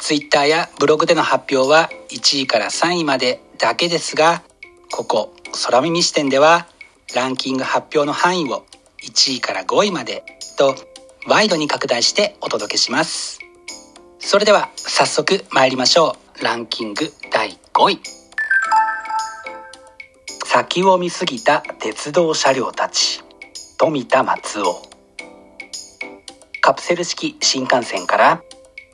Twitter やブログでの発表は1位から3位までだけですがここ空耳視点ではランキング発表の範囲を1位から5位までとワイドに拡大してお届けします。それでは早速参りましょう。ランキング第5位。先を見すぎた鉄道車両たち。富田松尾カプセル式新幹線から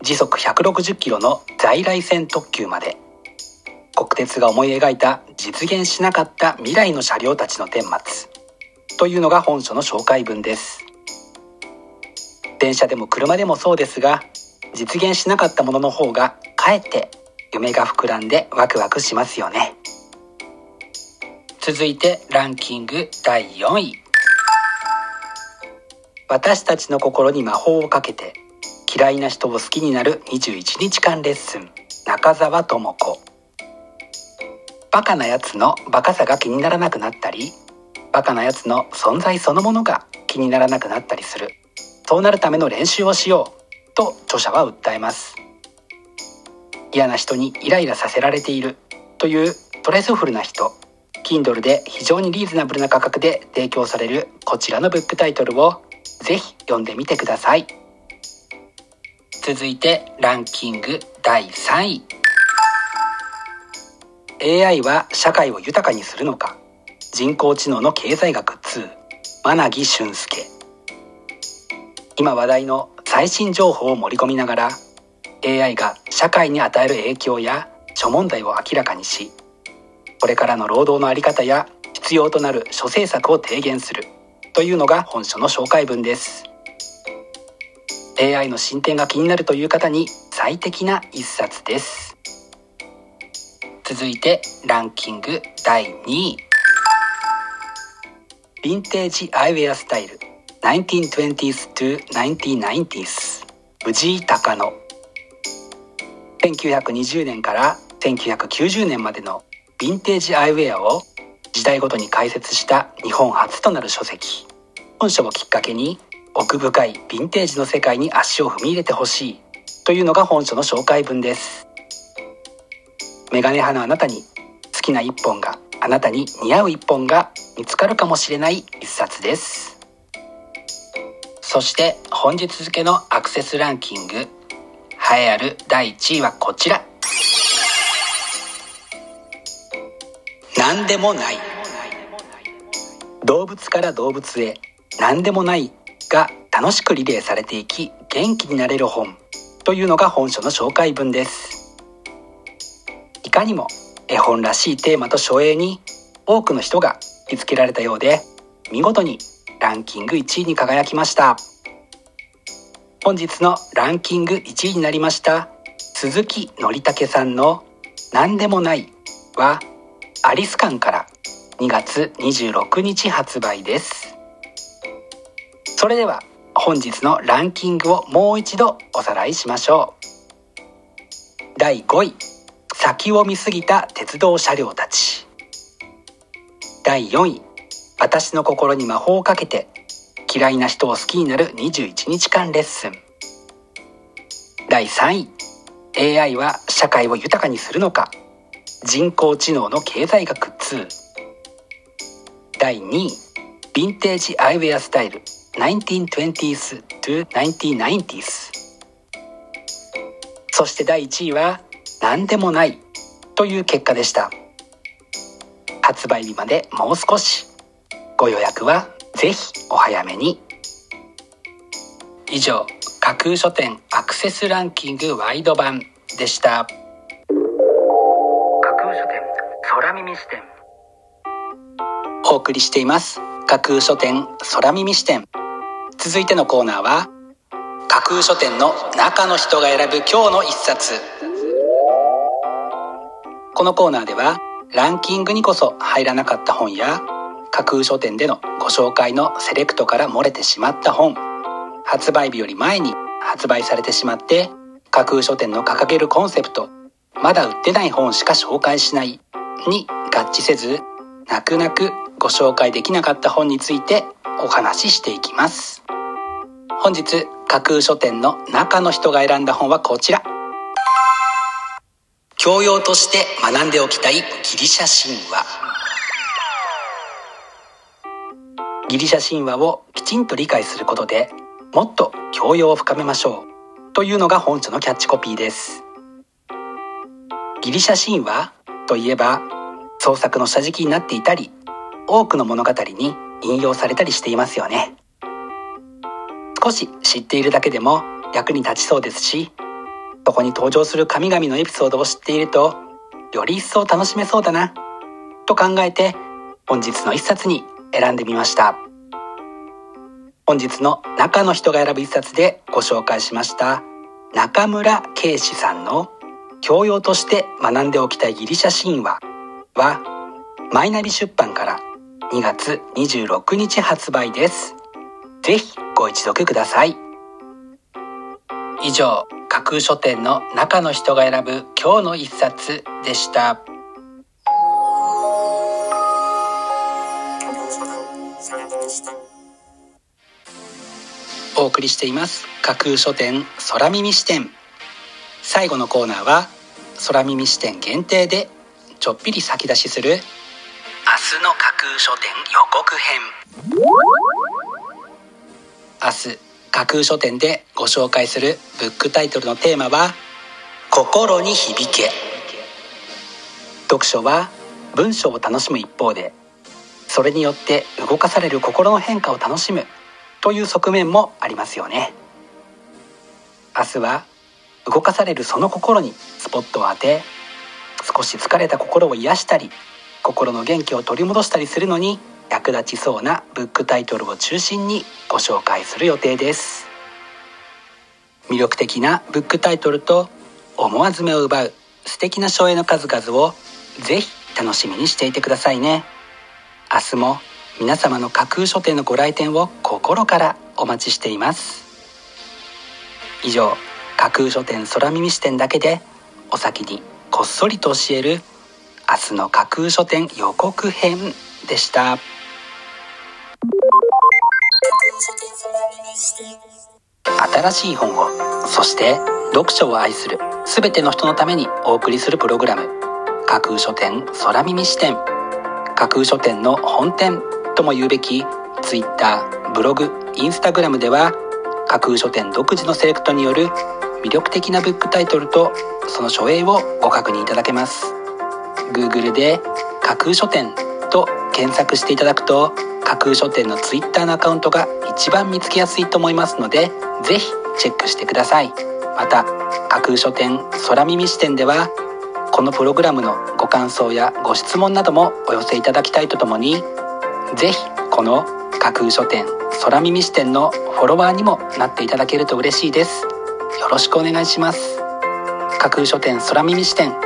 時速160キロの在来線特急まで。国鉄が思い描いた実現しなかった未来の車両たちの顛末。というのが本書の紹介文です。電車でも車でもそうですが実現しなかったものの方がかえって夢が膨らんでワクワクしますよね。続いてランキング第4位。私たちの心に魔法をかけて嫌いな人を好きになる21日間レッスン。中澤智子。バカなやつのバカさが気にならなくなったりバカなやつの存在そのものが気にならなくなったりする。そうなるための練習をしよう。と著者は訴えます。嫌な人にイライラさせられている。というトレスフルな人。Kindle で非常にリーズナブルな価格で提供されるこちらのブックタイトルをぜひ読んでみてください。続いてランキング第3位。AI は社会を豊かにするのか？人工知能の経済学2真凪俊介。今話題の最新情報を盛り込みながら AI が社会に与える影響や諸問題を明らかにしこれからの労働の在り方や必要となる諸政策を提言するというのが本書の紹介文です。AI の進展が気になるという方に最適な一冊です。続いてランキング第2位。ヴィンテージアイウェアスタイル 1920s to 1990s 藤井隆乃1920年から1990年までのヴィンテージアイウェアを時代ごとに解説した日本初となる書籍。本書をきっかけに奥深いヴィンテージの世界に足を踏み入れてほしいというのが本書の紹介文です。メガネ派のあなたに好きな一本があなたに似合う一本が見つかるかもしれない一冊です。そして本日付のアクセスランキング栄えある第1位はこちら。何でもない。動物から動物へ。何でもない。が楽しくリレーされていき元気になれる本というのが本書の紹介文です。いかにも絵本らしいテーマと書影に多くの人が引きつけられたようで見事にランキング1位に輝きました。本日のランキング1位になりました鈴木のりたけさんの「何でもない」はアリス館から2月26日発売です。それでは本日のランキングをもう一度おさらいしましょう。第5位先を見すぎた鉄道車両たち。第4位私の心に魔法をかけて嫌いな人を好きになる21日間レッスン。第3位 AI は社会を豊かにするのか。人工知能の経済学2第2位ヴィンテージアイウェアスタイル。1920s to 1990s そして第1位は何でもないという結果でした。発売日までもう少し。ご予約はぜひお早めに。以上架空書店アクセスランキングワイド版でした。架空書店空耳視点。お送りしています。架空書店空耳視点。続いてのコーナーは架空書店の中の人が選ぶ今日の一冊。このコーナーではランキングにこそ入らなかった本や架空書店でのご紹介のセレクトから漏れてしまった本発売日より前に発売されてしまって架空書店の掲げるコンセプトまだ売ってない本しか紹介しないに合致せず泣く泣くご紹介できなかった本についてお話ししていきます。本日架空書店の中の人が選んだ本はこちら。教養として学んでおきたいギリシャ神話。ギリシャ神話をきちんと理解することでもっと教養を深めましょう。というのが本書のキャッチコピーです。ギリシャ神話といえば創作の下敷きになっていたり多くの物語に引用されたりしていますよね。少し知っているだけでも役に立ちそうですしそこに登場する神々のエピソードを知っているとより一層楽しめそうだなと考えて本日の一冊に選んでみました。本日の中の人が選ぶ一冊でご紹介しました中村圭司さんの教養として学んでおきたいギリシャ神話はマイナビ出版から2月26日発売です。ぜひご一読ください。以上架空書店の中の人が選ぶ今日の一冊でした。お送りしています。架空書店空耳視点。最後のコーナーは空耳視点限定でちょっぴり先出しする明日の架空書店予告編。明日架空書店でご紹介するブックタイトルのテーマは心に響け。読書は文章を楽しむ一方でそれによって動かされる心の変化を楽しむという側面もありますよね。明日は動かされるその心にスポットを当て少し疲れた心を癒したり心の元気を取り戻したりするのに役立ちそうなブックタイトルを中心にご紹介する予定です。魅力的なブックタイトルと思わず目を奪う素敵な書影の数々をぜひ楽しみにしていてくださいね。明日も皆様の架空書店のご来店を心からお待ちしています。以上架空書店空耳視点だけでお先にこっそりと教える明日の架空書店予告編でした。新しい本をそして読書を愛する全ての人のためにお送りするプログラム。架空書店空耳視点。架空書店の本店とも言うべき Twitter ブログ Instagram では架空書店独自のセレクトによる魅力的なブックタイトルとその書影をご確認いただけます。Google で架空書店と検索していただくと架空書店の Twitter のアカウントが一番見つけやすいと思いますのでぜひチェックしてください。また架空書店空耳視点ではこのプログラムのご感想やご質問などもお寄せいただきたいとともにぜひこの架空書店空耳視点のフォロワーにもなっていただけると嬉しいです。よろしくお願いします。架空書店空耳視点